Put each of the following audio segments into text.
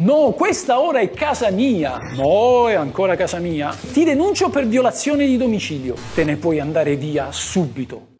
No, questa ora è casa mia. No, è ancora casa mia. Ti denuncio per violazione di domicilio. Te ne puoi andare via subito.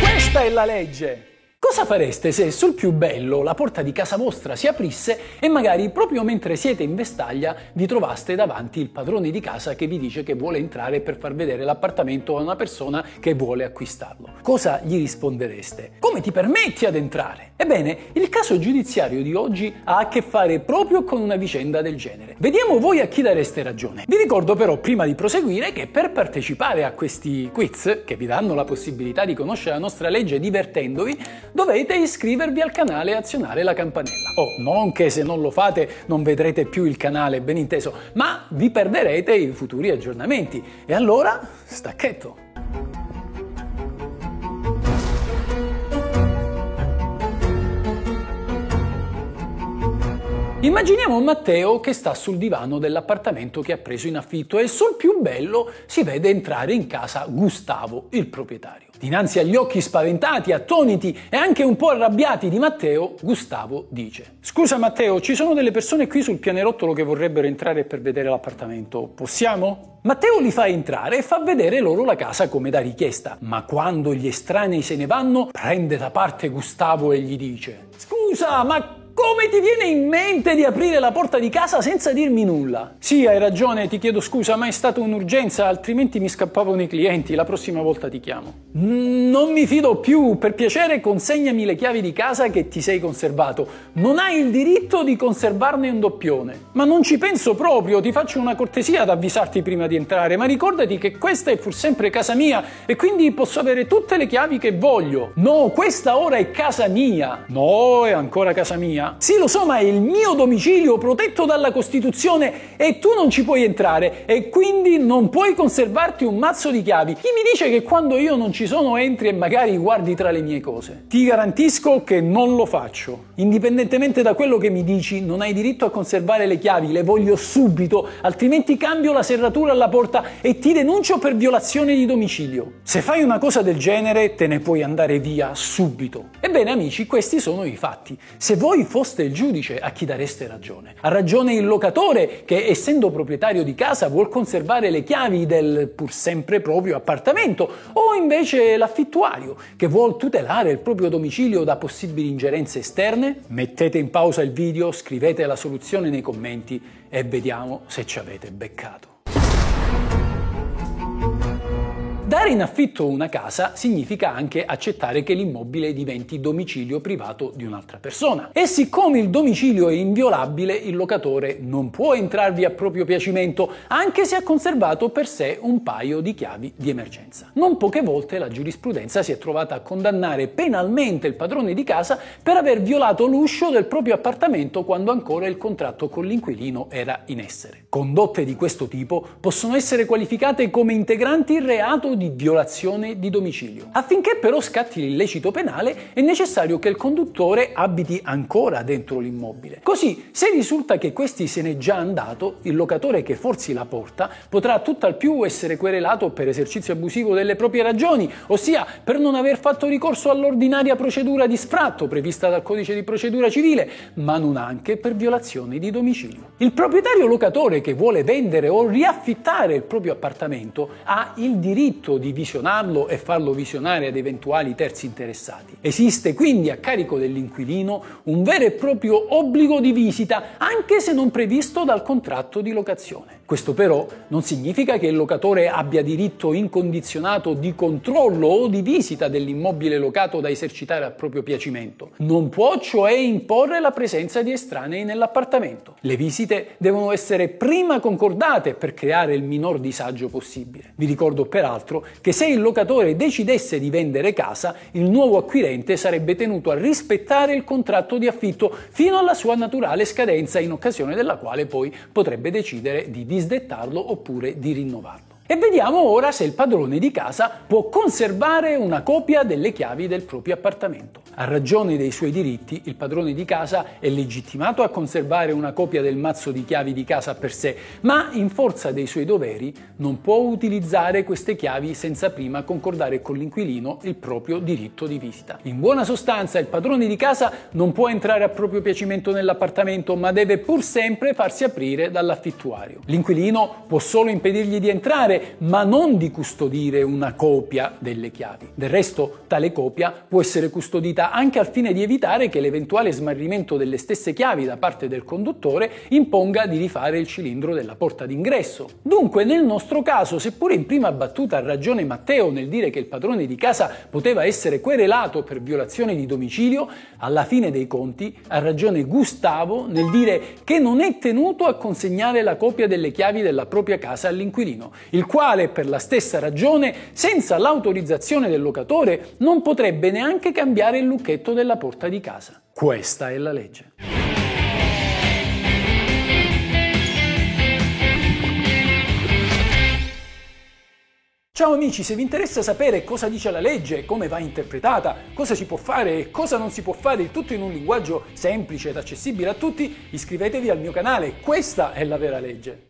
Questa è la legge. Cosa fareste se sul più bello la porta di casa vostra si aprisse e magari proprio mentre siete in vestaglia vi trovaste davanti il padrone di casa che vi dice che vuole entrare per far vedere l'appartamento a una persona che vuole acquistarlo? Cosa gli rispondereste? Come ti permetti ad entrare? Ebbene, il caso giudiziario di oggi ha a che fare proprio con una vicenda del genere. Vediamo voi a chi dareste ragione. Vi ricordo però prima di proseguire che per partecipare a questi quiz, che vi danno la possibilità di conoscere la nostra legge divertendovi, dovete iscrivervi al canale e azionare la campanella. Oh, non che se non lo fate non vedrete più il canale, ben inteso, ma vi perderete i futuri aggiornamenti. E allora, stacchetto! Immaginiamo Matteo che sta sul divano dell'appartamento che ha preso in affitto e sul più bello si vede entrare in casa Gustavo, il proprietario. Dinanzi agli occhi spaventati, attoniti e anche un po' arrabbiati di Matteo, Gustavo dice: Scusa Matteo, ci sono delle persone qui sul pianerottolo che vorrebbero entrare per vedere l'appartamento. Possiamo? Matteo li fa entrare e fa vedere loro la casa come da richiesta, ma quando gli estranei se ne vanno, prende da parte Gustavo e gli dice: Scusa, ma come ti viene in mente di aprire la porta di casa senza dirmi nulla? Sì, hai ragione, ti chiedo scusa, ma è stata un'urgenza, altrimenti mi scappavano i clienti, la prossima volta ti chiamo. Non mi fido più, per piacere consegnami le chiavi di casa che ti sei conservato. Non hai il diritto di conservarne un doppione. Ma non ci penso proprio, ti faccio una cortesia ad avvisarti prima di entrare, ma ricordati che questa è pur sempre casa mia e quindi posso avere tutte le chiavi che voglio. No, questa ora è casa mia. No, è ancora casa mia. Sì, lo so, ma è il mio domicilio protetto dalla Costituzione e tu non ci puoi entrare e quindi non puoi conservarti un mazzo di chiavi. Chi mi dice che quando io non ci sono entri e magari guardi tra le mie cose? Ti garantisco che non lo faccio. Indipendentemente da quello che mi dici, non hai diritto a conservare le chiavi, le voglio subito, altrimenti cambio la serratura alla porta e ti denuncio per violazione di domicilio. Se fai una cosa del genere, te ne puoi andare via subito. Ebbene amici, questi sono i fatti. Se voi foste il giudice, a chi dareste ragione? Ha ragione il locatore che, essendo proprietario di casa, vuol conservare le chiavi del pur sempre proprio appartamento, o invece l'affittuario che vuol tutelare il proprio domicilio da possibili ingerenze esterne? Mettete in pausa il video, scrivete la soluzione nei commenti e vediamo se ci avete beccato. Dare in affitto una casa significa anche accettare che l'immobile diventi domicilio privato di un'altra persona. E siccome il domicilio è inviolabile, il locatore non può entrarvi a proprio piacimento, anche se ha conservato per sé un paio di chiavi di emergenza. Non poche volte la giurisprudenza si è trovata a condannare penalmente il padrone di casa per aver violato l'uscio del proprio appartamento quando ancora il contratto con l'inquilino era in essere. Condotte di questo tipo possono essere qualificate come integranti il reato di violazione di domicilio. Affinché però scatti l'illecito penale è necessario che il conduttore abiti ancora dentro l'immobile. Così, se risulta che questi se n'è già andato, il locatore che forzi la porta potrà tutt'al più essere querelato per esercizio abusivo delle proprie ragioni, ossia per non aver fatto ricorso all'ordinaria procedura di sfratto prevista dal codice di procedura civile, ma non anche per violazione di domicilio. Il proprietario locatore che vuole vendere o riaffittare il proprio appartamento ha il diritto diritto di visionarlo e farlo visionare ad eventuali terzi interessati. Esiste quindi a carico dell'inquilino un vero e proprio obbligo di visita, anche se non previsto dal contratto di locazione. Questo però non significa che il locatore abbia diritto incondizionato di controllo o di visita dell'immobile locato da esercitare a proprio piacimento. Non può cioè imporre la presenza di estranei nell'appartamento. Le visite devono essere prima concordate per creare il minor disagio possibile. Vi ricordo peraltro che se il locatore decidesse di vendere casa, il nuovo acquirente sarebbe tenuto a rispettare il contratto di affitto fino alla sua naturale scadenza in occasione della quale poi potrebbe decidere di disdettarlo oppure di rinnovarlo. E vediamo ora se il padrone di casa può conservare una copia delle chiavi del proprio appartamento. A ragione dei suoi diritti, il padrone di casa è legittimato a conservare una copia del mazzo di chiavi di casa per sé, ma in forza dei suoi doveri non può utilizzare queste chiavi senza prima concordare con l'inquilino il proprio diritto di visita. In buona sostanza, il padrone di casa non può entrare a proprio piacimento nell'appartamento, ma deve pur sempre farsi aprire dall'affittuario. L'inquilino può solo impedirgli di entrare, ma non di custodire una copia delle chiavi. Del resto, tale copia può essere custodita anche al fine di evitare che l'eventuale smarrimento delle stesse chiavi da parte del conduttore imponga di rifare il cilindro della porta d'ingresso. Dunque, nel nostro caso, seppure in prima battuta ha ragione Matteo nel dire che il padrone di casa poteva essere querelato per violazione di domicilio, alla fine dei conti ha ragione Gustavo nel dire che non è tenuto a consegnare la copia delle chiavi della propria casa all'inquilino, il quale per la stessa ragione, senza l'autorizzazione del locatore, non potrebbe neanche cambiare il lucchetto della porta di casa. Questa è la legge. Ciao amici, se vi interessa sapere cosa dice la legge, come va interpretata, cosa si può fare e cosa non si può fare, il tutto in un linguaggio semplice ed accessibile a tutti, iscrivetevi al mio canale, questa è la vera legge.